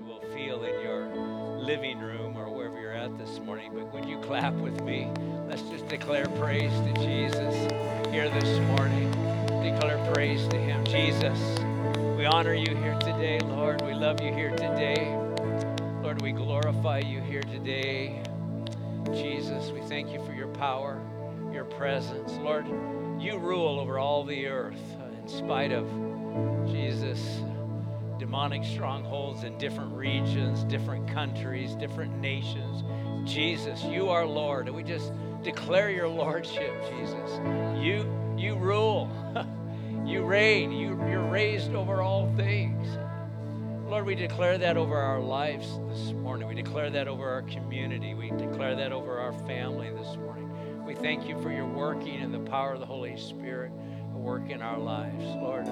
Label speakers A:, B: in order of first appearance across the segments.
A: will feel in your living room or wherever you're at this morning. But would you clap with me? Let's just declare praise to Jesus here this morning. Declare praise to Him. Jesus, we honor you here today, Lord. We love you here today. Lord, we glorify you here today. Jesus, we thank you for your power, your presence. Lord, you rule over all the earth in spite of Jesus demonic strongholds in different regions, different countries, different nations. Jesus, you are Lord. And we just declare your lordship, Jesus. You you rule. you reign. You, you're raised over all things. Lord, we declare that over our lives this morning. We declare that over our community. We declare that over our family this morning. We thank you for your working and the power of the Holy Spirit work in our lives. Lord,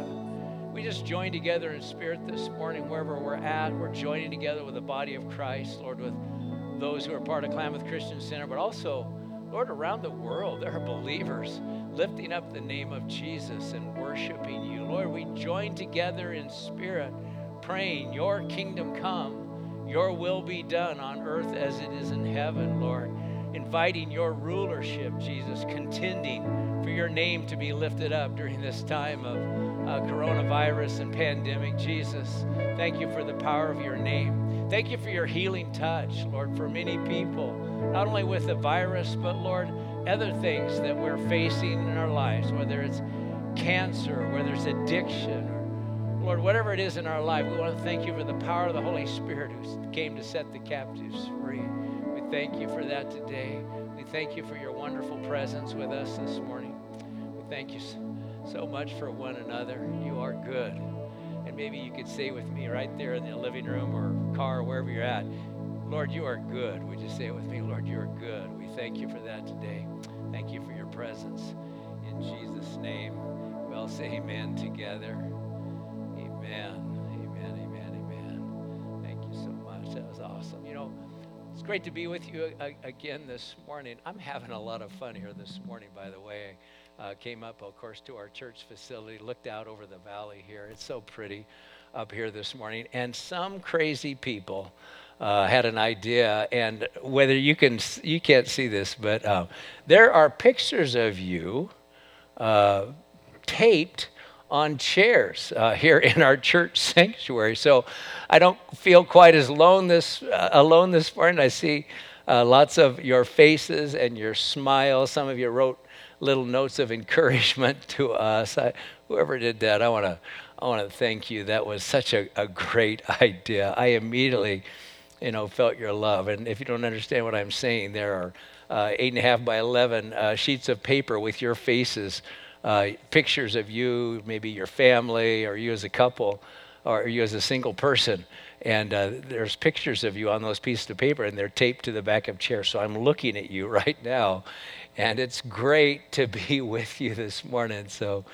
A: we just join together in spirit this morning, wherever we're at. We're joining together with the body of Christ, Lord, with those who are part of Klamath Christian Center, but also, Lord, around the world, there are believers lifting up the name of Jesus and worshiping you. Lord, we join together in spirit praying, Your kingdom come, Your will be done on earth as it is in heaven, Lord. Inviting your rulership, Jesus, contending for your name to be lifted up during this time of uh, coronavirus and pandemic. Jesus, thank you for the power of your name. Thank you for your healing touch, Lord, for many people, not only with the virus, but Lord, other things that we're facing in our lives, whether it's cancer, whether it's addiction, Lord, whatever it is in our life, we want to thank you for the power of the Holy Spirit who came to set the captives free. We thank you for that today. We thank you for your wonderful presence with us this morning. We thank you so much for one another. You are good. And maybe you could say with me right there in the living room or car, wherever you're at, Lord, you are good. Would you say it with me? Lord, you are good. We thank you for that today. Thank you for your presence. In Jesus' name, we all say amen together. Amen. Amen. Amen. Amen. Thank you so much. That was awesome. You know, it's great to be with you again this morning. I'm having a lot of fun here this morning, by the way. Uh, came up, of course, to our church facility, looked out over the valley here. It's so pretty up here this morning. And some crazy people uh, had an idea, and whether you can, you can't see this, but uh, there are pictures of you uh, taped on chairs uh, here in our church sanctuary. So I don't feel quite as alone this, uh, alone this morning. I see uh, lots of your faces and your smiles. Some of you wrote little notes of encouragement to us. I, whoever did that, I want to I want to thank you. That was such a, a great idea. I immediately, you know, felt your love. And if you don't understand what I'm saying, there are uh, eight and a half by eleven uh, sheets of paper with your faces uh, pictures of you, maybe your family, or you as a couple, or you as a single person. And uh, there's pictures of you on those pieces of paper, and they're taped to the back of chairs. So I'm looking at you right now, and it's great to be with you this morning. So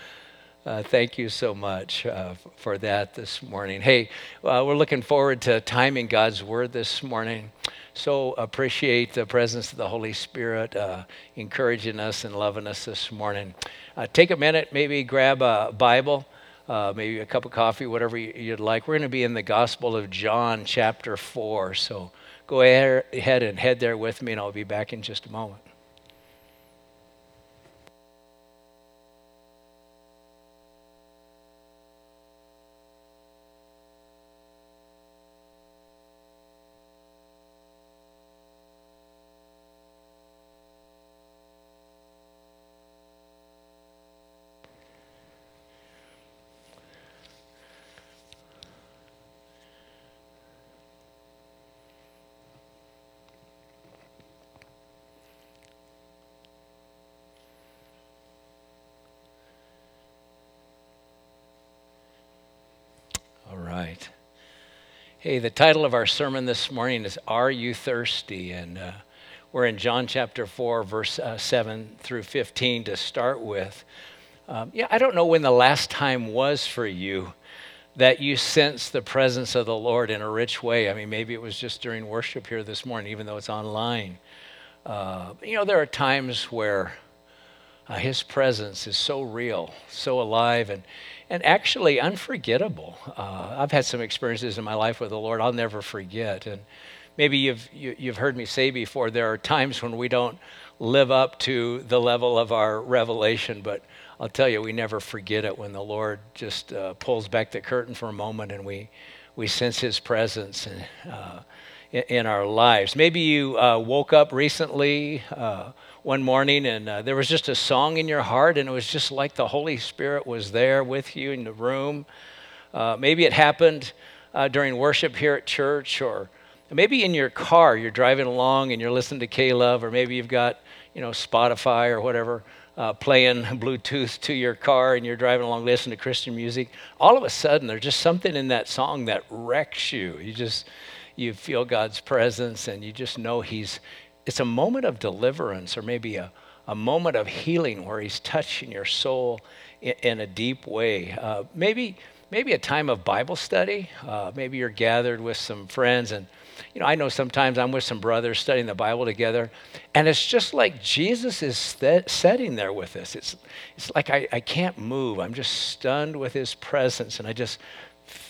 A: uh, thank you so much uh, for that this morning. Hey, uh, we're looking forward to timing God's word this morning so appreciate the presence of the Holy Spirit uh, encouraging us and loving us this morning. Uh, take a minute, maybe grab a Bible, uh, maybe a cup of coffee, whatever you'd like. We're going to be in the Gospel of John, chapter 4. So go ahead and head there with me, and I'll be back in just a moment. Hey, the title of our sermon this morning is Are You Thirsty? And uh, we're in John chapter 4, verse uh, 7 through 15 to start with. Um, yeah, I don't know when the last time was for you that you sensed the presence of the Lord in a rich way. I mean, maybe it was just during worship here this morning, even though it's online. Uh, you know, there are times where Uh, his presence is so real, so alive, and, and actually unforgettable. Uh, I've had some experiences in my life with the Lord I'll never forget. And maybe you've, you, have you have heard me say before there are times when we don't live up to the level of our revelation, but I'll tell you, we never forget it when the Lord just uh, pulls back the curtain for a moment and we, we sense His presence in, uh, in, our lives. Maybe you uh, woke up recently uh, one morning and uh, there was just a song in your heart, and it was just like the Holy Spirit was there with you in the room. Uh, maybe it happened during worship here at church, or maybe in your car, you're driving along and you're listening to K Love, or maybe you've got you know Spotify or whatever uh, playing Bluetooth to your car and you're driving along listening to Christian music, all of a sudden there's just something in that song that wrecks you. You just you feel God's presence and you just know He's. It's a moment of deliverance or maybe a, a moment of healing where He's touching your soul in, in a deep way. Uh, maybe maybe a time of Bible study. Uh, maybe you're gathered with some friends and you know, I know sometimes I'm with some brothers studying the Bible together, and it's just like Jesus is st- sitting there with us. It's, it's like I, I can't move. I'm just stunned with his presence, and I just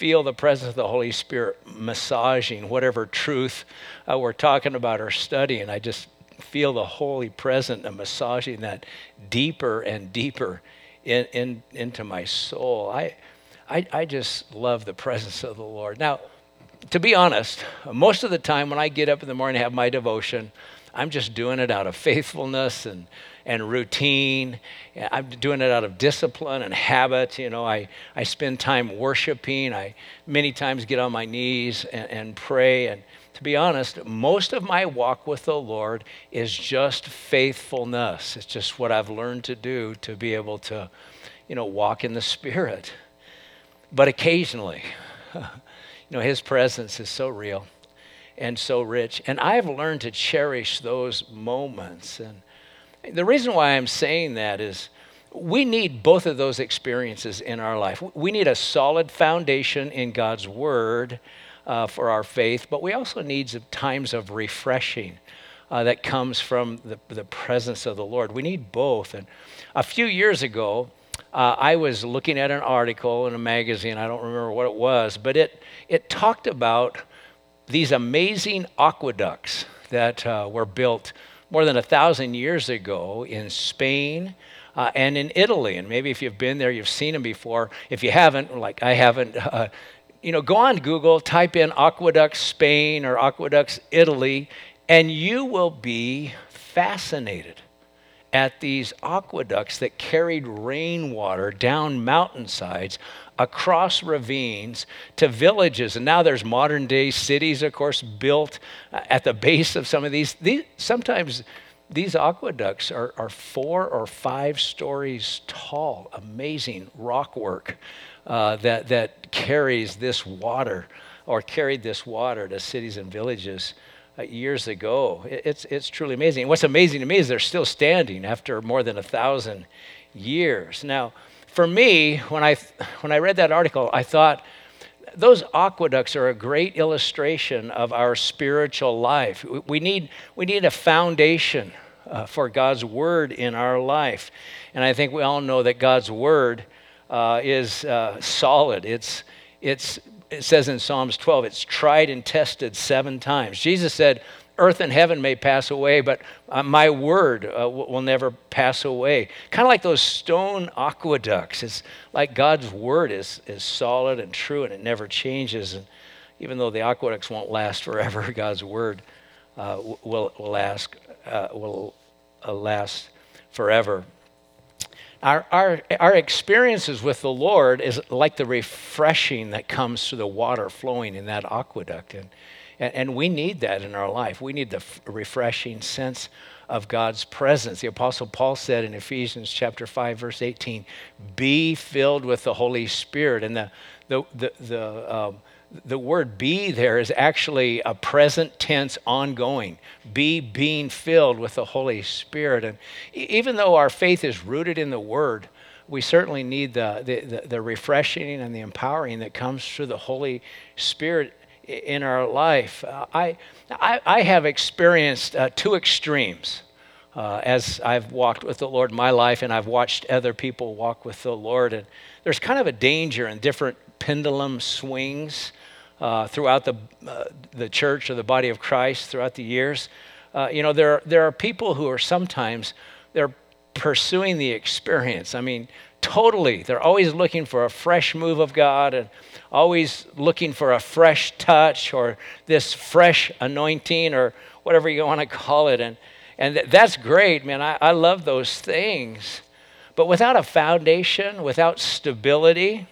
A: feel the presence of the Holy Spirit massaging whatever truth uh, we're talking about or studying. I just feel the Holy presence and massaging that deeper and deeper in, in, into my soul. I, I, I just love the presence of the Lord. Now, to be honest, most of the time when I get up in the morning and have my devotion, I'm just doing it out of faithfulness and, and routine. I'm doing it out of discipline and habit. You know, I, I spend time worshiping. I many times get on my knees and, and pray. And to be honest, most of my walk with the Lord is just faithfulness. It's just what I've learned to do to be able to, you know, walk in the Spirit. But occasionally, You know, His presence is so real and so rich. And I've learned to cherish those moments. And the reason why I'm saying that is we need both of those experiences in our life. We need a solid foundation in God's Word uh, for our faith, but we also need times of refreshing. Uh, that comes from the, the presence of the Lord. We need both. And a few years ago, uh, I was looking at an article in a magazine. I don't remember what it was, but it it talked about these amazing aqueducts that uh, were built more than a thousand years ago in Spain uh, and in Italy. And maybe if you've been there, you've seen them before. If you haven't, like I haven't, uh, you know, go on Google, type in aqueducts Spain or aqueducts Italy, and you will be fascinated at these aqueducts that carried rainwater down mountainsides across ravines to villages. And now there's modern day cities, of course, built at the base of some of these. these sometimes these aqueducts are, are four or five stories tall, amazing rock work uh, that, that carries this water or carried this water to cities and villages. Uh, years ago. It's, it's truly amazing. what's amazing to me is they're still standing after more than a thousand years. Now, for me, when I, when I read that article, I thought, those aqueducts are a great illustration of our spiritual life. We need, we need a foundation uh, for God's word in our life. And I think we all know that God's word uh, is uh, solid. It's, it's it says in Psalms 12, it's tried and tested seven times. Jesus said, Earth and heaven may pass away, but uh, my word uh, will never pass away. Kind of like those stone aqueducts. It's like God's word is, is solid and true and it never changes. And even though the aqueducts won't last forever, God's word uh, will, will, last, uh, will uh, last forever our, our, our experiences with the Lord is like the refreshing that comes through the water flowing in that aqueduct. And, and, and we need that in our life. We need the f- refreshing sense of God's presence. The Apostle Paul said in Ephesians chapter 5, verse 18, be filled with the Holy Spirit. And the, the, the, the um, the word be there is actually a present tense ongoing. Be being filled with the Holy Spirit. And even though our faith is rooted in the Word, we certainly need the, the, the refreshing and the empowering that comes through the Holy Spirit in our life. Uh, I, I, I, have experienced uh, two extremes uh, as I've walked with the Lord in my life and I've watched other people walk with the Lord. And there's kind of a danger in different pendulum swings uh, throughout the, uh, the church or the body of Christ throughout the years. Uh, you know, there, there are people who are sometimes, they're pursuing the experience. I mean, totally. They're always looking for a fresh move of God and always looking for a fresh touch or this fresh anointing or whatever you want to call it. And, and that's great, man. I, I love those things. But without a foundation, without stability,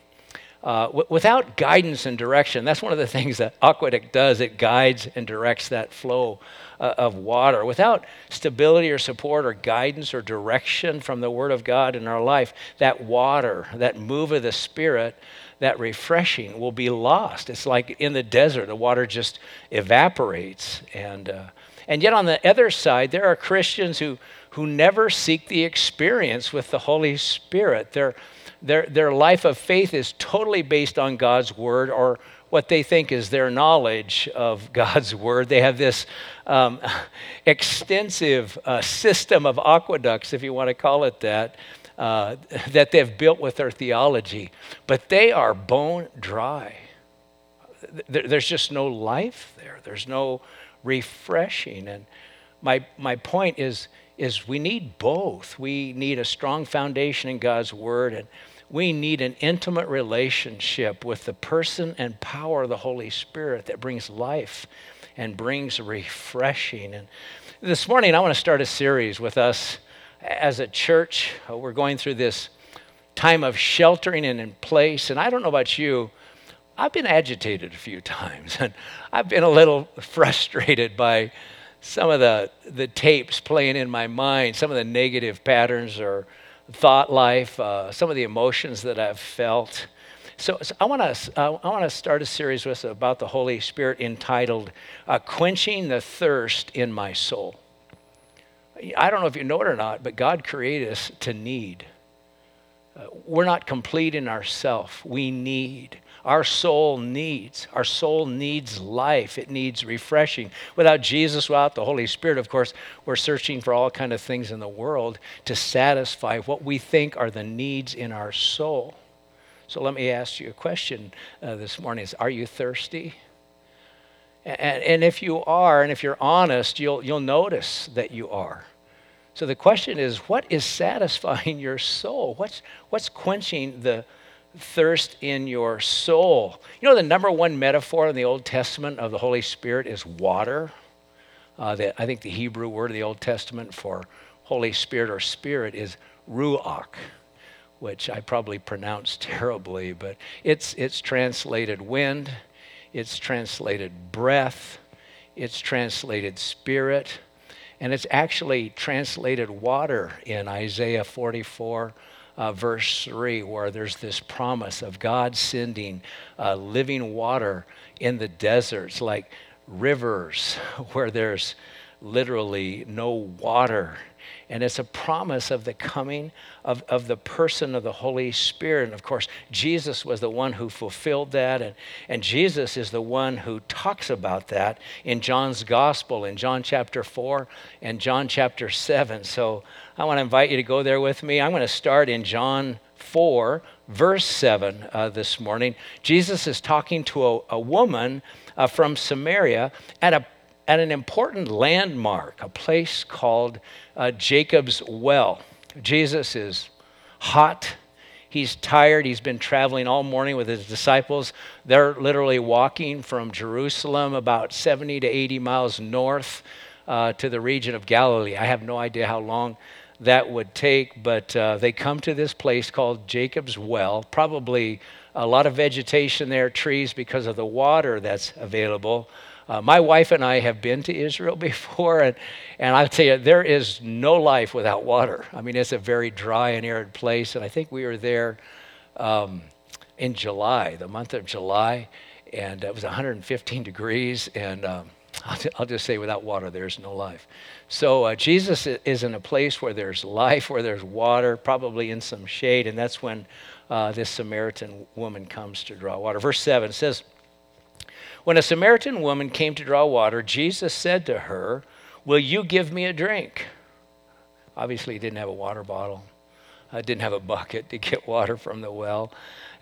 A: uh, w- without guidance and direction, that's one of the things that Aqueduct does. It guides and directs that flow uh, of water. Without stability or support or guidance or direction from the Word of God in our life, that water, that move of the Spirit, that refreshing will be lost. It's like in the desert, the water just evaporates. And, uh, and yet, on the other side, there are Christians who, who never seek the experience with the Holy Spirit. Their, their, their life of faith is totally based on God's Word or what they think is their knowledge of God's Word. They have this um, extensive uh, system of aqueducts, if you want to call it that, uh, that they've built with their theology, but they are bone dry. There's just no life there. There's no refreshing. And my, my point is, is we need both. We need a strong foundation in God's Word, and we need an intimate relationship with the person and power of the Holy Spirit that brings life and brings refreshing. And this morning, I want to start a series with us as a church. Uh, we're going through this time of sheltering and in place. And I don't know about you, I've been agitated a few times, and I've been a little frustrated by some of the, the tapes playing in my mind, some of the negative patterns or thought life, uh, some of the emotions that I've felt. So, so I want to uh, I want to start a series with about the Holy Spirit entitled uh, "Quenching the Thirst in My Soul." I don't know if you know it or not, but God created us to need. Uh, we're not complete in ourself. We need. Our soul needs. Our soul needs life. It needs refreshing. Without Jesus, without the Holy Spirit, of course, we're searching for all kind of things in the world to satisfy what we think are the needs in our soul. So let me ask you a question uh, this morning: Is are you thirsty? And, and if you are, and if you're honest, you'll you'll notice that you are. So the question is, what is satisfying your soul? What's what's quenching the thirst in your soul. You know, the number one metaphor in the Old Testament of the Holy Spirit is water. Uh, the, I think the Hebrew word of the Old Testament for Holy Spirit or Spirit is ruach, which I probably pronounced terribly, but it's, it's translated wind, it's translated breath, it's translated spirit, and it's actually translated water in Isaiah 44 uh, verse 3, where there's this promise of God sending uh, living water in the deserts, like rivers where there's literally no water. And it's a promise of the coming of, of the person of the Holy Spirit. And of course, Jesus was the one who fulfilled that. And, and Jesus is the one who talks about that in John's gospel, in John chapter 4 and John chapter 7. So I want to invite you to go there with me. I'm going to start in John 4, verse 7 uh, this morning. Jesus is talking to a, a woman uh, from Samaria at, a, at an important landmark, a place called uh, Jacob's Well. Jesus is hot. He's tired. He's been traveling all morning with his disciples. They're literally walking from Jerusalem about 70 to 80 miles north uh, to the region of Galilee. I have no idea how long that would take, but uh, they come to this place called Jacob's Well, probably a lot of vegetation there, trees because of the water that's available. Uh, my wife and I have been to Israel before, and, and I'll tell you, there is no life without water. I mean, it's a very dry and arid place, and I think we were there um, in July, the month of July, and it was 115 degrees, and um, I'll just say without water, there's no life. So uh, Jesus is in a place where there's life, where there's water, probably in some shade, and that's when uh, this Samaritan woman comes to draw water. Verse 7 says, When a Samaritan woman came to draw water, Jesus said to her, Will you give me a drink? Obviously, he didn't have a water bottle, uh, didn't have a bucket to get water from the well.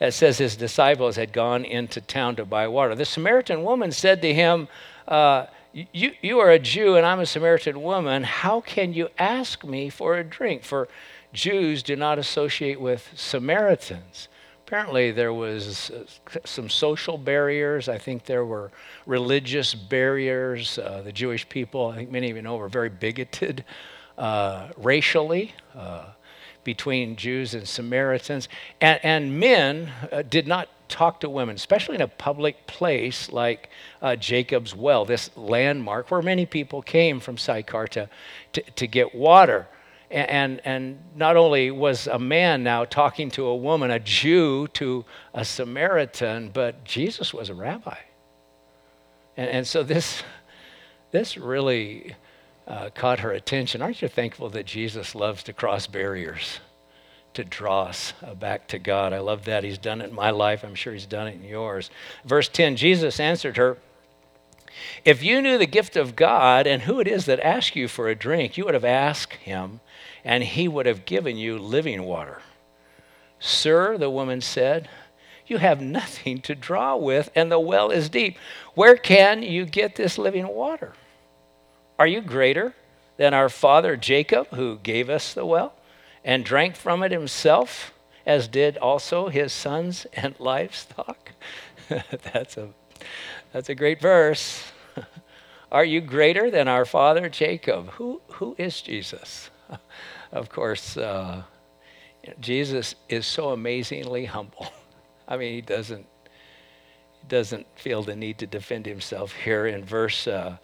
A: It says his disciples had gone into town to buy water. The Samaritan woman said to him, uh, you, you are a Jew and I'm a Samaritan woman. How can you ask me for a drink? For Jews do not associate with Samaritans. Apparently, there was uh, some social barriers. I think there were religious barriers. Uh, the Jewish people, I think many of you know, were very bigoted uh, racially uh, between Jews and Samaritans. And, and men uh, did not talk to women, especially in a public place like uh, Jacob's Well, this landmark where many people came from Sychar to, to, to get water. And, and, not only was a man now talking to a woman, a Jew to a Samaritan, but Jesus was a rabbi. And, and so this, this really uh, caught her attention. Aren't you thankful that Jesus loves to cross barriers? To draw us uh, back to God. I love that. He's done it in my life. I'm sure He's done it in yours. Verse 10 Jesus answered her, If you knew the gift of God and who it is that asks you for a drink, you would have asked Him, and He would have given you living water. Sir, the woman said, You have nothing to draw with, and the well is deep. Where can you get this living water? Are you greater than our father Jacob, who gave us the well? And drank from it himself, as did also his sons and livestock. that's, a, that's a great verse. Are you greater than our father Jacob? Who, who is Jesus? of course, uh, Jesus is so amazingly humble. I mean, he doesn't, doesn't feel the need to defend himself here in verse uh,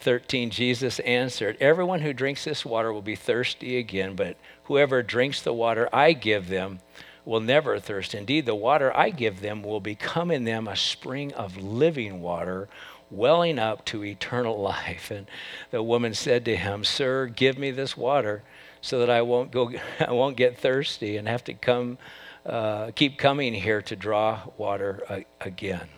A: 13, Jesus answered, Everyone who drinks this water will be thirsty again, but whoever drinks the water I give them will never thirst. Indeed, the water I give them will become in them a spring of living water, welling up to eternal life. And the woman said to him, Sir, give me this water so that I won't, go, I won't get thirsty and have to come, uh, keep coming here to draw water uh, again.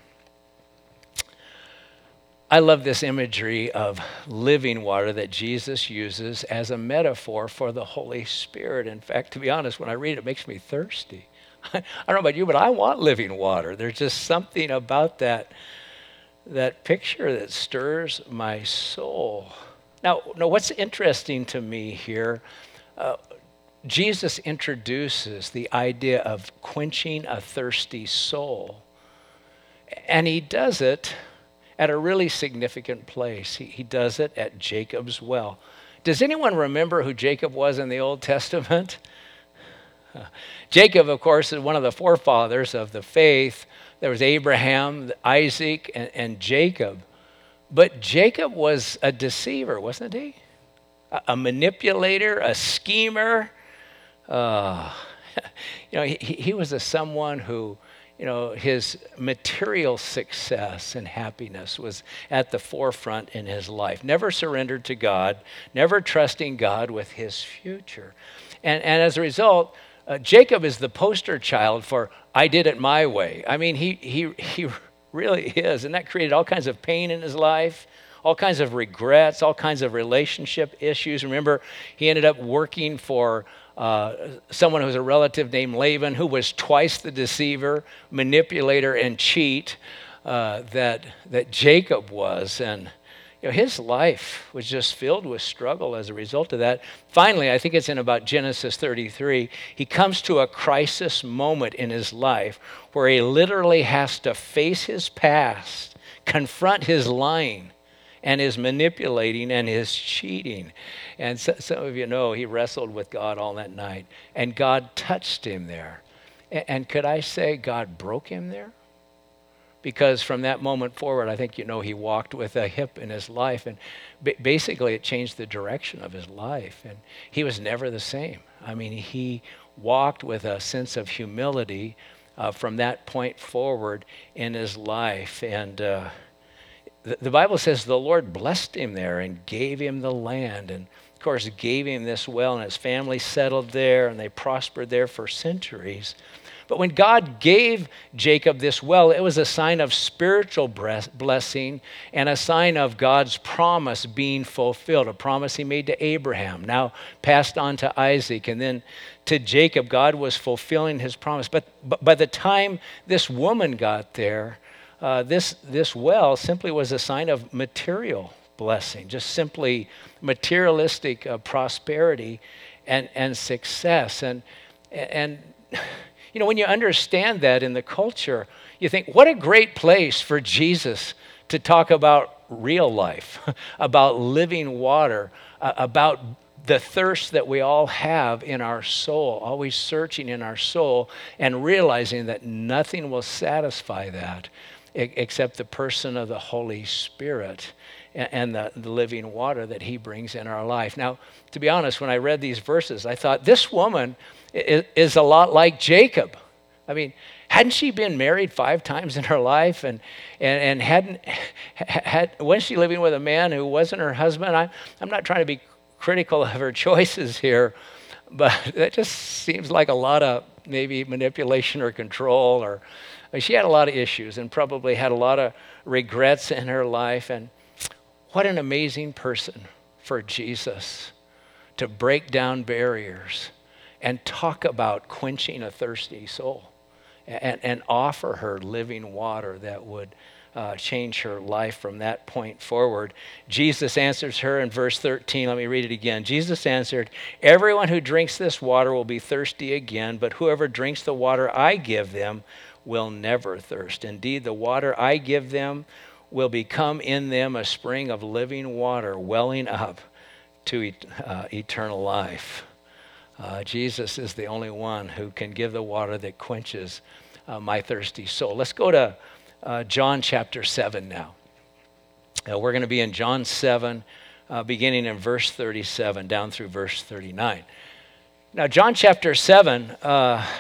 A: I love this imagery of living water that Jesus uses as a metaphor for the Holy Spirit. In fact, to be honest, when I read it, it makes me thirsty. I don't know about you, but I want living water. There's just something about that, that picture that stirs my soul. Now, now what's interesting to me here, uh, Jesus introduces the idea of quenching a thirsty soul. And he does it at a really significant place. He, he does it at Jacob's well. Does anyone remember who Jacob was in the Old Testament? Jacob, of course, is one of the forefathers of the faith. There was Abraham, Isaac, and, and Jacob. But Jacob was a deceiver, wasn't he? A, a manipulator, a schemer. Uh, you know, he, he was a someone who you know, his material success and happiness was at the forefront in his life. Never surrendered to God, never trusting God with his future. And, and as a result, uh, Jacob is the poster child for I did it my way. I mean, he, he, he really is. And that created all kinds of pain in his life, all kinds of regrets, all kinds of relationship issues. Remember, he ended up working for uh, someone who's a relative named Laban, who was twice the deceiver, manipulator, and cheat uh, that, that Jacob was. And you know, his life was just filled with struggle as a result of that. Finally, I think it's in about Genesis 33, he comes to a crisis moment in his life where he literally has to face his past, confront his lying, and his manipulating and his cheating. And so, some of you know he wrestled with God all that night, and God touched him there. And, and could I say God broke him there? Because from that moment forward, I think you know he walked with a hip in his life, and basically it changed the direction of his life. And he was never the same. I mean, he walked with a sense of humility uh, from that point forward in his life. And uh, the, Bible says the Lord blessed him there and gave him the land. And of course, gave him this well, and his family settled there and they prospered there for centuries. But when God gave Jacob this well, it was a sign of spiritual blessing and a sign of God's promise being fulfilled, a promise he made to Abraham, now passed on to Isaac, and then to Jacob. God was fulfilling his promise. But, by the time this woman got there, uh, this, this well simply was a sign of material blessing, just simply materialistic uh, prosperity and, and success. And, and, you know, when you understand that in the culture, you think, what a great place for Jesus to talk about real life, about living water, uh, about the thirst that we all have in our soul, always searching in our soul and realizing that nothing will satisfy that except the person of the Holy Spirit and the, the, living water that he brings in our life. Now, to be honest, when I read these verses, I thought this woman is, a lot like Jacob. I mean, hadn't she been married five times in her life and, and, and hadn't, had, wasn't she living with a man who wasn't her husband? I, I'm not trying to be critical of her choices here, but that just seems like a lot of maybe manipulation or control or she had a lot of issues and probably had a lot of regrets in her life and what an amazing person for Jesus to break down barriers and talk about quenching a thirsty soul and, and offer her living water that would uh, change her life from that point forward. Jesus answers her in verse 13. Let me read it again. Jesus answered, Everyone who drinks this water will be thirsty again, but whoever drinks the water I give them will never thirst. Indeed, the water I give them will become in them a spring of living water welling up to uh, eternal life. Uh, Jesus is the only one who can give the water that quenches uh, my thirsty soul. Let's go to uh, John chapter 7 now. We're going to be in John 7, uh, beginning in verse 37 down through verse 39. Now, John chapter 7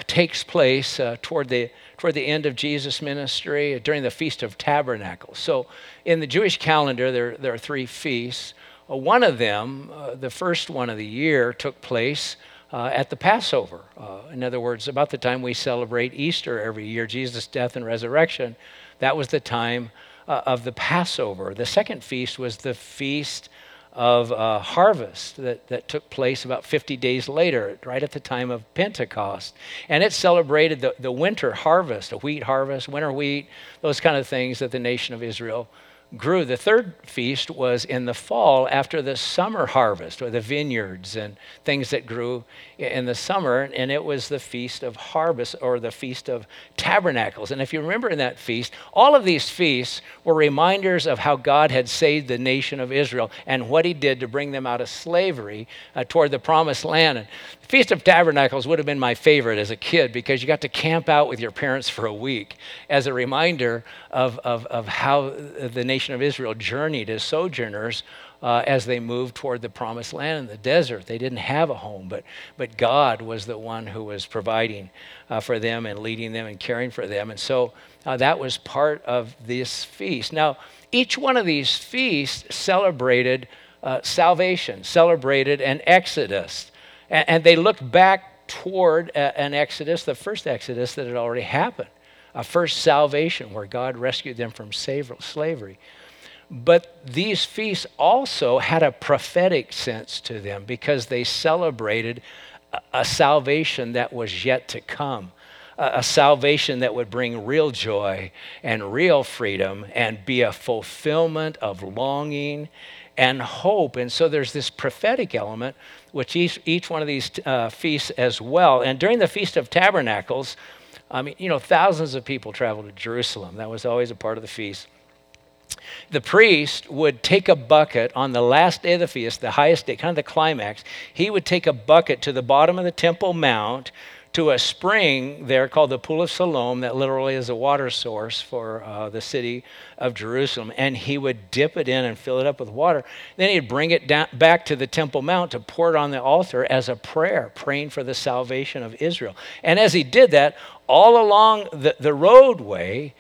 A: takes place toward the toward the end of Jesus' ministry during the Feast of Tabernacles. So, in the Jewish calendar, there, there are three feasts. Uh, one of them, uh, the first one of the year, took place uh, at the Passover. Uh, in other words, about the time we celebrate Easter every year, Jesus' death and resurrection, that was the time uh, of the Passover. The second feast was the Feast of uh, harvest that, that took place about 50 days later, right at the time of Pentecost. And it celebrated the, the winter harvest, a wheat harvest, winter wheat, those kind of things that the nation of Israel grew. The third feast was in the fall after the summer harvest, or the vineyards and things that grew in the summer. And it was the feast of harvest, or the feast of tabernacles. And if you remember in that feast, all of these feasts were reminders of how God had saved the nation of Israel and what he did to bring them out of slavery uh, toward the promised land. And the Feast of Tabernacles would have been my favorite as a kid because you got to camp out with your parents for a week as a reminder of, of, of how the nation nation of Israel journeyed as sojourners uh, as they moved toward the promised land in the desert. They didn't have a home, but, but God was the one who was providing uh, for them and leading them and caring for them. And so uh, that was part of this feast. Now, each one of these feasts celebrated uh, salvation, celebrated an exodus. And, and they looked back toward a, an exodus, the first exodus that had already happened a first salvation where God rescued them from slavery. But these feasts also had a prophetic sense to them because they celebrated a, salvation that was yet to come. A, salvation that would bring real joy and real freedom and be a fulfillment of longing and hope. And so there's this prophetic element, which each, each one of these uh, feasts as well. And during the Feast of Tabernacles, I mean, you know, thousands of people traveled to Jerusalem. That was always a part of the feast. The priest would take a bucket on the last day of the feast, the highest day, kind of the climax. He would take a bucket to the bottom of the Temple Mount to a spring there called the Pool of Siloam, that literally is a water source for uh, the city of Jerusalem. And he would dip it in and fill it up with water. Then he'd bring it down, back to the Temple Mount to pour it on the altar as a prayer, praying for the salvation of Israel. And as he did that, all along the, the roadway,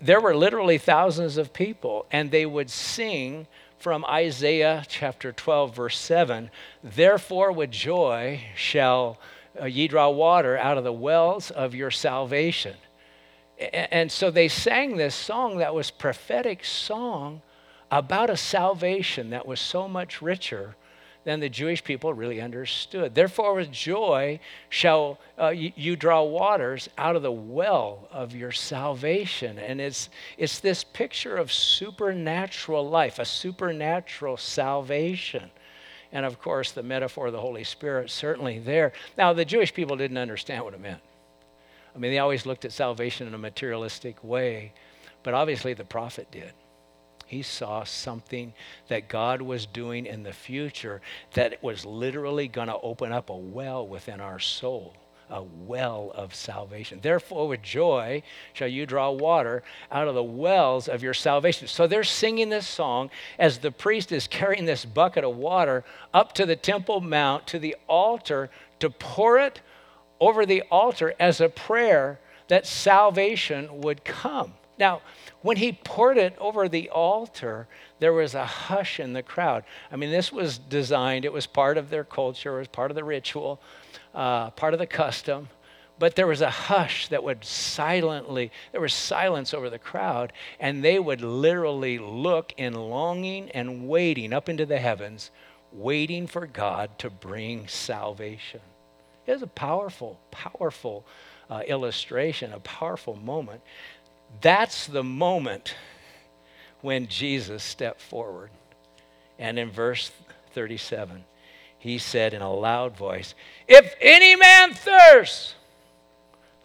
A: there were literally thousands of people, and they would sing from Isaiah chapter 12, verse 7 Therefore, with joy shall uh, ye draw water out of the wells of your salvation. And so they sang this song that was prophetic song about a salvation that was so much richer than the Jewish people really understood. Therefore, with joy shall uh, you, you, draw waters out of the well of your salvation. And it's, it's this picture of supernatural life, a supernatural salvation. And of course, the metaphor of the Holy Spirit certainly there. Now, the Jewish people didn't understand what it meant. I mean, they always looked at salvation in a materialistic way, but obviously the prophet did. He saw something that God was doing in the future that was literally going to open up a well within our soul a well of salvation. Therefore, with joy shall you draw water out of the wells of your salvation. So they're singing this song as the priest is carrying this bucket of water up to the Temple Mount, to the altar, to pour it over the altar as a prayer that salvation would come. Now, when he poured it over the altar, there was a hush in the crowd. I mean, this was designed, it was part of their culture, it was part of the ritual, uh, part of the custom. But there was a hush that would silently, there was silence over the crowd, and they would literally look in longing and waiting up into the heavens, waiting for God to bring salvation. It was a powerful, powerful uh, illustration, a powerful moment. That's the moment when Jesus stepped forward. And in verse 37, he said in a loud voice, If any man thirst,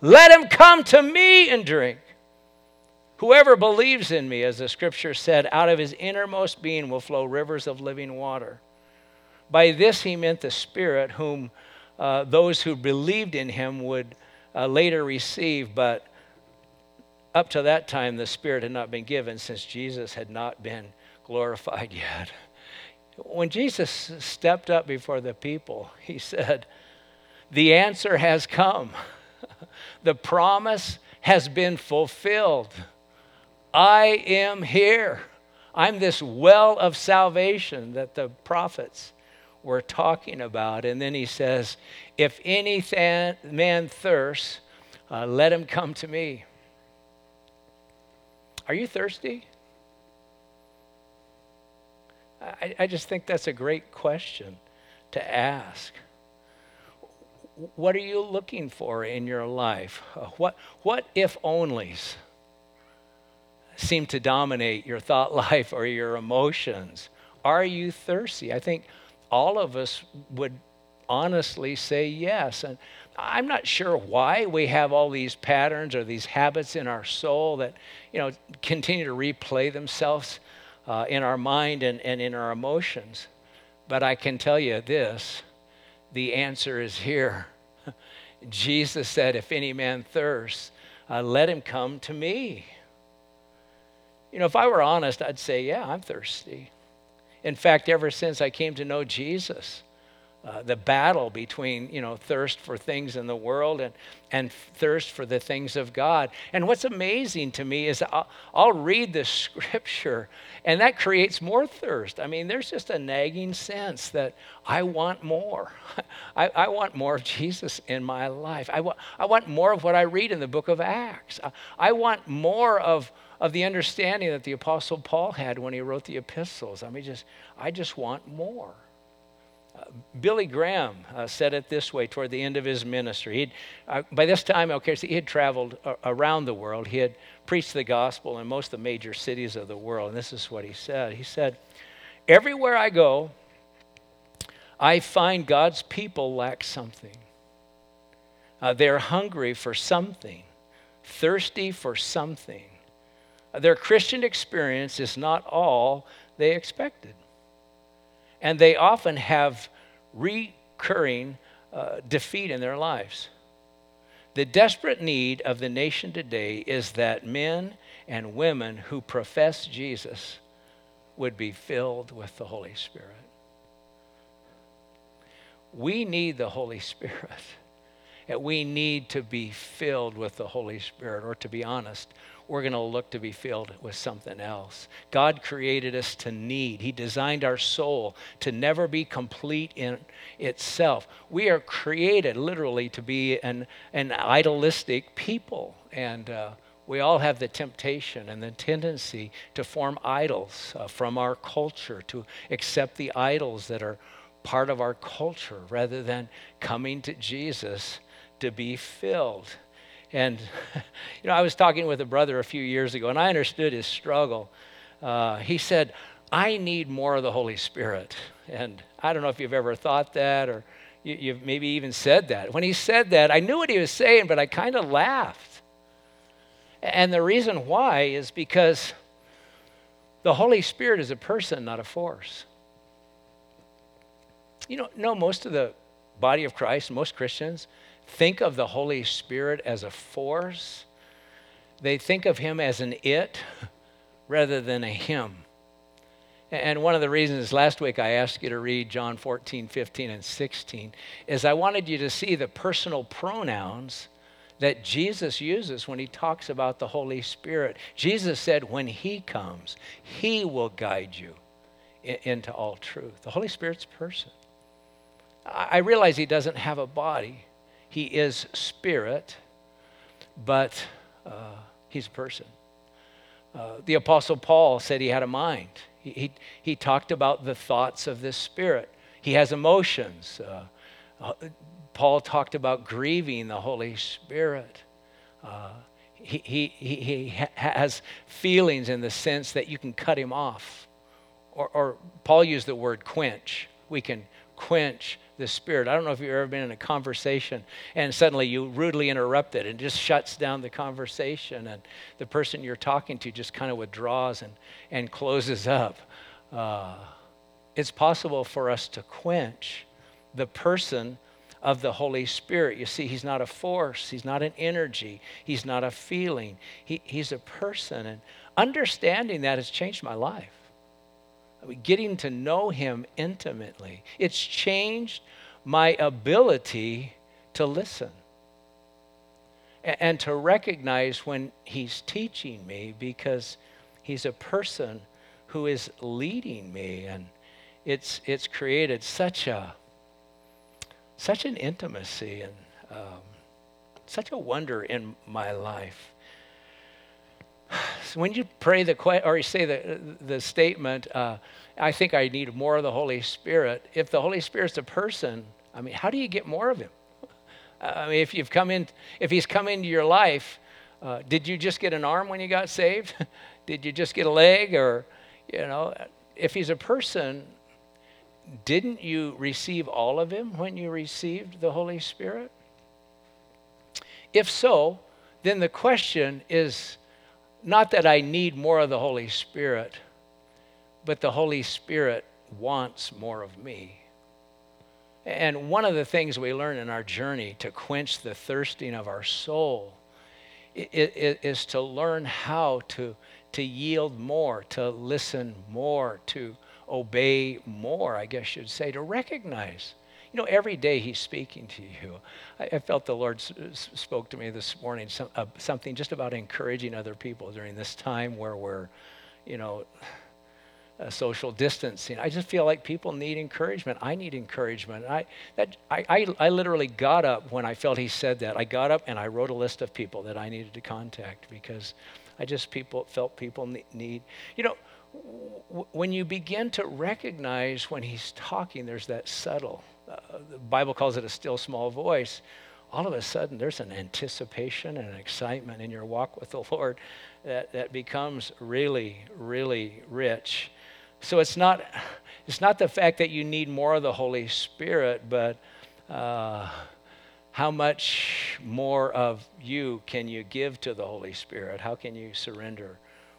A: let him come to me and drink. Whoever believes in me, as the scripture said, out of his innermost being will flow rivers of living water. By this he meant the Spirit, whom uh, those who believed in him would uh, later receive, but up to that time, the Spirit had not been given since Jesus had not been glorified yet. When Jesus stepped up before the people, he said, The answer has come. the promise has been fulfilled. I am here. I'm this well of salvation that the prophets were talking about. And then he says, If any man thirsts, uh, let him come to me. Are you thirsty? I, I just think that's a great question to ask. What are you looking for in your life? What, what if onlys seem to dominate your thought life or your emotions? Are you thirsty? I think all of us would honestly say yes. And I'm not sure why we have all these patterns or these habits in our soul that, you know, continue to replay themselves uh, in our mind and, and in our emotions. But I can tell you this the answer is here. Jesus said, If any man thirsts, uh, let him come to me. You know, if I were honest, I'd say, Yeah, I'm thirsty. In fact, ever since I came to know Jesus, uh, the battle between you know thirst for things in the world and and thirst for the things of God. And what's amazing to me is I'll, I'll read the scripture and that creates more thirst. I mean, there's just a nagging sense that I want more. I, I want more of Jesus in my life. I, wa- I want more of what I read in the book of Acts. I, I want more of of the understanding that the apostle Paul had when he wrote the epistles. I mean, just I just want more. Billy Graham uh, said it this way toward the end of his ministry. Uh, by this time, okay, so he had traveled uh, around the world. He had preached the gospel in most of the major cities of the world. And this is what he said He said, Everywhere I go, I find God's people lack something. Uh, they're hungry for something, thirsty for something. their Christian experience is not all they expected and they often have recurring uh, defeat in their lives. The desperate need of the nation today is that men and women who profess Jesus would be filled with the Holy Spirit. We need the Holy Spirit. We need to be filled with the Holy Spirit, or to be honest, we're going to look to be filled with something else. God created us to need, He designed our soul to never be complete in itself. We are created literally to be an, an idolistic people. And uh, we all have the temptation and the tendency to form idols uh, from our culture, to accept the idols that are part of our culture rather than coming to Jesus to be filled. And, you know, I was talking with a brother a few years ago, and I understood his struggle. Uh, he said, I need more of the Holy Spirit. And I don't know if you've ever thought that or you, have maybe even said that. When he said that, I knew what he was saying, but I kind of laughed. And the reason why is because the Holy Spirit is a person, not a force. You know, no, most of the body of Christ, most Christians, think of the Holy Spirit as a force. They think of him as an it rather than a him. And one of the reasons last week I asked you to read John 14, 15, and 16 is I wanted you to see the personal pronouns that Jesus uses when he talks about the Holy Spirit. Jesus said, when he comes, he will guide you into all truth. The Holy Spirit's person. I realize he doesn't have a body, he is spirit, but uh, he's a person. Uh, the Apostle Paul said he had a mind. He, he, he, talked about the thoughts of this spirit. He has emotions. Uh, uh Paul talked about grieving the Holy Spirit. Uh, he, he, he, he has feelings in the sense that you can cut him off. Or, or Paul used the word quench. We can quench the Spirit. I don't know if you've ever been in a conversation and suddenly you rudely interrupt it and just shuts down the conversation, and the person you're talking to just kind of withdraws and, and closes up. Uh, it's possible for us to quench the person of the Holy Spirit. You see, He's not a force, He's not an energy, He's not a feeling, he, He's a person. And understanding that has changed my life. Getting to know Him intimately. It's changed my ability to listen and to recognize when He's teaching me because He's a person who is leading me. And it's, it's created such a such an intimacy and um, such a wonder in my life. When you pray the or you say the the statement, uh, I think I need more of the Holy Spirit. If the Holy Spirit's a person, I mean, how do you get more of Him? I mean, if you've come in, if He's come into your life, uh, did you just get an arm when you got saved? did you just get a leg, or you know, if He's a person, didn't you receive all of Him when you received the Holy Spirit? If so, then the question is not that I need more of the Holy Spirit, but the Holy Spirit wants more of me. And one of the things we learn in our journey to quench the thirsting of our soul is to learn how to, to yield more, to listen more, to obey more, I guess you'd say, to recognize you know, every day He's speaking to you. I, I felt the Lord s- spoke to me this morning some, uh, something just about encouraging other people during this time where we're, you know, uh, social distancing. I just feel like people need encouragement. I need encouragement. I, that, I, I, I literally got up when I felt he said that. I got up and I wrote a list of people that I needed to contact because I just people felt people need. You know, w- when you begin to recognize when he's talking, there's that subtle the Bible calls it a still small voice, all of a sudden there's an anticipation and an excitement in your walk with the Lord that, that becomes really, really rich. So it's not, it's not the fact that you need more of the Holy Spirit, but uh, how much more of you can you give to the Holy Spirit? How can you surrender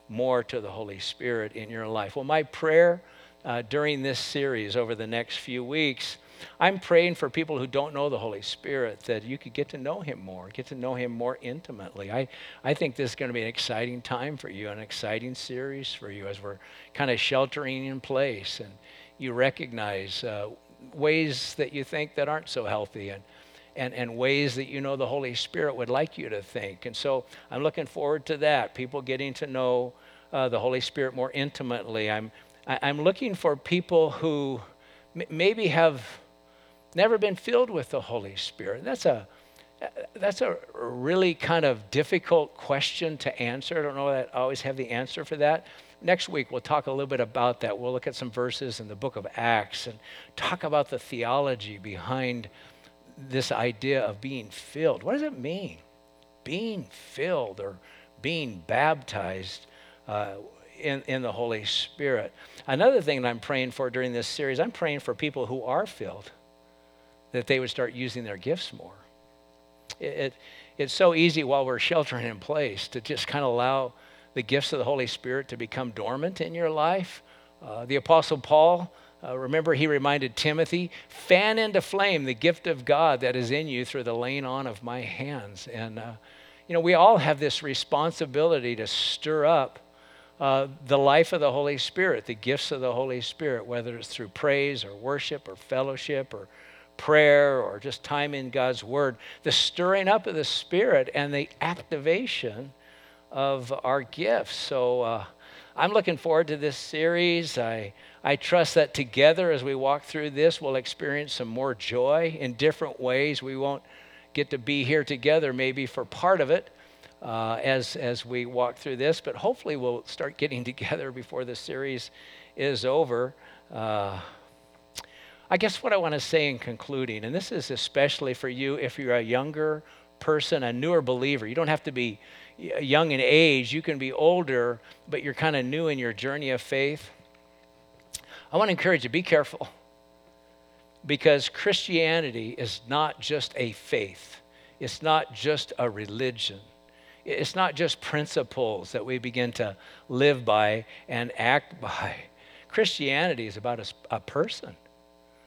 A: more to the Holy Spirit in your life? Well, my prayer uh, during this series over the next few weeks I'm praying for people who don't know the Holy Spirit that you could get to know Him more, get to know Him more intimately. I, I think this is going to be an exciting time for you, an exciting series for you as we're kind of sheltering in place and you recognize uh, ways that you think that aren't so healthy and, and, and ways that you know the Holy Spirit would like you to think. And so I'm looking forward to that. People getting to know uh, the Holy Spirit more intimately. I'm, I, am i am looking for people who m- maybe have never been filled with the Holy Spirit. That's a that's a really kind of difficult question to answer. I don't know that I always have the answer for that. Next week, we'll talk a little bit about that. We'll look at some verses in the book of Acts and talk about the theology behind this idea of being filled. What does it mean? Being filled or being baptized uh, in, in the Holy Spirit. Another thing that I'm praying for during this series, I'm praying for people who are filled, that they would start using their gifts more. It, it, it's so easy while we're sheltering in place to just kind of allow the gifts of the Holy Spirit to become dormant in your life. Uh, the Apostle Paul uh, remember, he reminded Timothy, fan into flame the gift of God that is in you through the laying on of my hands. And, uh, you know, we all have this responsibility to stir up uh, the life of the Holy Spirit, the gifts of the Holy Spirit, whether it's through praise or worship or fellowship or prayer or just time in God's Word. The stirring up of the Spirit and the activation of our gifts. So uh, I'm looking forward to this series. I I trust that together as we walk through this, we'll experience some more joy in different ways. We won't get to be here together maybe for part of it uh, as, as we walk through this, but hopefully we'll start getting together before the series is over. Uh, I guess what I want to say in concluding, and this is especially for you if you're a younger person, a newer believer, you don't have to be young in age, you can be older, but you're kind of new in your journey of faith. I want to encourage you be careful because Christianity is not just a faith, it's not just a religion. It's not just principles that we begin to live by and act by. Christianity is about a, a person.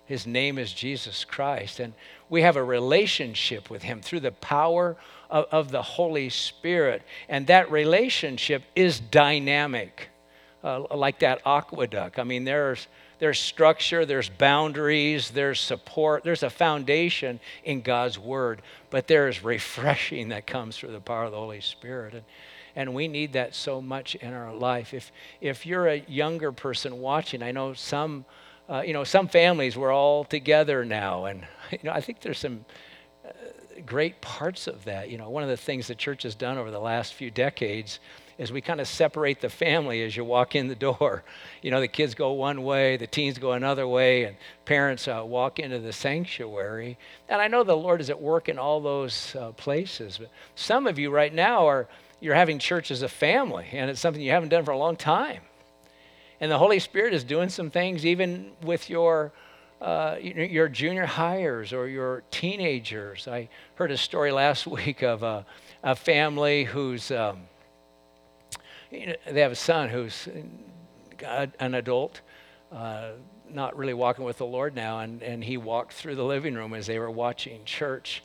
A: His name is Jesus Christ. And we have a relationship with him through the power of, of the Holy Spirit. And that relationship is dynamic uh, like that aqueduct. I mean, there's, there's structure, there's boundaries, there's support, there's a foundation in God's Word, but there's refreshing that comes through the power of the Holy Spirit. And, and we need that so much in our life. If, if you're a younger person watching, I know some, uh, you know, some families, we're all together now, and you know, I think there's some uh, great parts of that. You know, one of the things the church has done over the last few decades is we kind of separate the family as you walk in the door. You know, the kids go one way, the teens go another way, and parents uh, walk into the sanctuary. And I know the Lord is at work in all those uh, places. But some of you right now are you're having church as a family, and it's something you haven't done for a long time. And the Holy Spirit is doing some things even with your uh, your junior highers or your teenagers. I heard a story last week of a, a family who's um, you know, they have a son who's an adult, uh, not really walking with the Lord now, and, and he walked through the living room as they were watching church.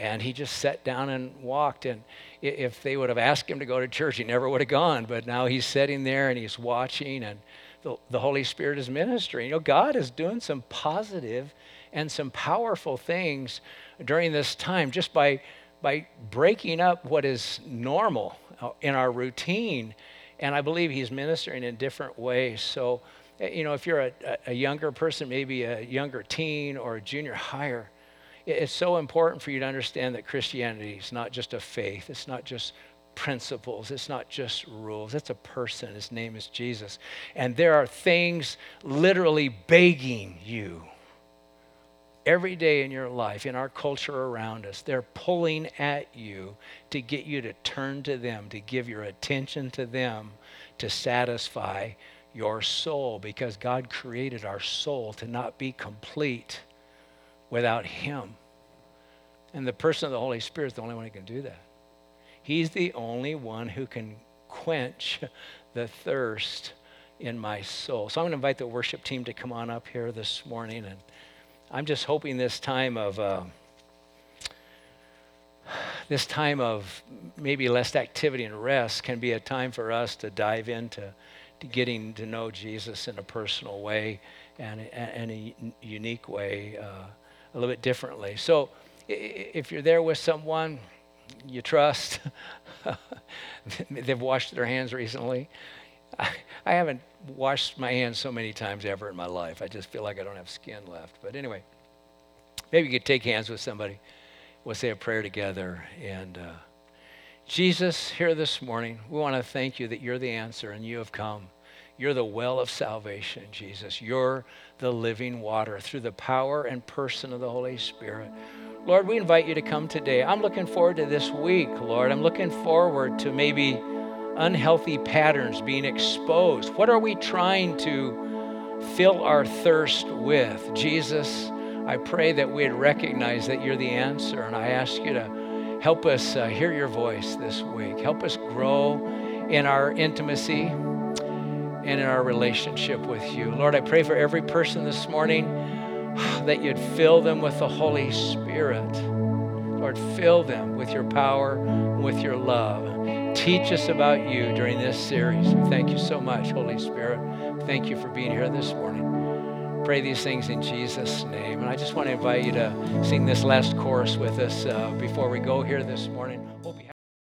A: And he just sat down and walked. And if they would have asked him to go to church, he never would have gone. But now he's sitting there and he's watching, and the, the Holy Spirit is ministering. You know, God is doing some positive and some powerful things during this time just by, by breaking up what is normal uh, in our routine. And I believe he's ministering in different ways. So, eh, you know, if you're a, a younger person, maybe a younger teen or a junior higher, it's so important for you to understand that Christianity is not just a faith, it's not just principles, it's not just rules, it's a person. His name is Jesus. And there are things literally begging you every day in your life, in our culture around us, they're pulling at you to get you to turn to them, to give your attention to them, to satisfy your soul, because God created our soul to not be complete without Him. And the person of the Holy Spirit is the only one who can do that. He's the only one who can quench the thirst in my soul. So I'm going to invite the worship team to come on up here this morning and I'm just hoping this time of uh, this time of maybe less activity and rest can be a time for us to dive into to getting to know Jesus in a personal way and in a unique way, uh, a little bit differently. So, if you're there with someone you trust, they've washed their hands recently. I, haven't washed my hands so many times ever in my life. I just feel like I don't have skin left. But anyway, maybe you could take hands with somebody. We'll say a prayer together. And uh, Jesus, here this morning, we want to thank you that you're the answer and you have come. You're the well of salvation, Jesus. You're the living water through the power and person of the Holy Spirit. Lord, we invite you to come today. I'm looking forward to this week, Lord. I'm looking forward to maybe unhealthy patterns being exposed. What are we trying to fill our thirst with? Jesus, I pray that we'd recognize that you're the answer, and I ask you to help us uh, hear your voice this week. Help us grow in our intimacy and in our relationship with you. Lord, I pray for every person this morning that you'd fill them with the Holy Spirit. Lord, fill them with your power, with your love. Teach us about you during this series. Thank you so much, Holy Spirit. Thank you for being here this morning. Pray these things in Jesus' name. And I just want to invite you to sing this last chorus with us uh, before we go here this morning.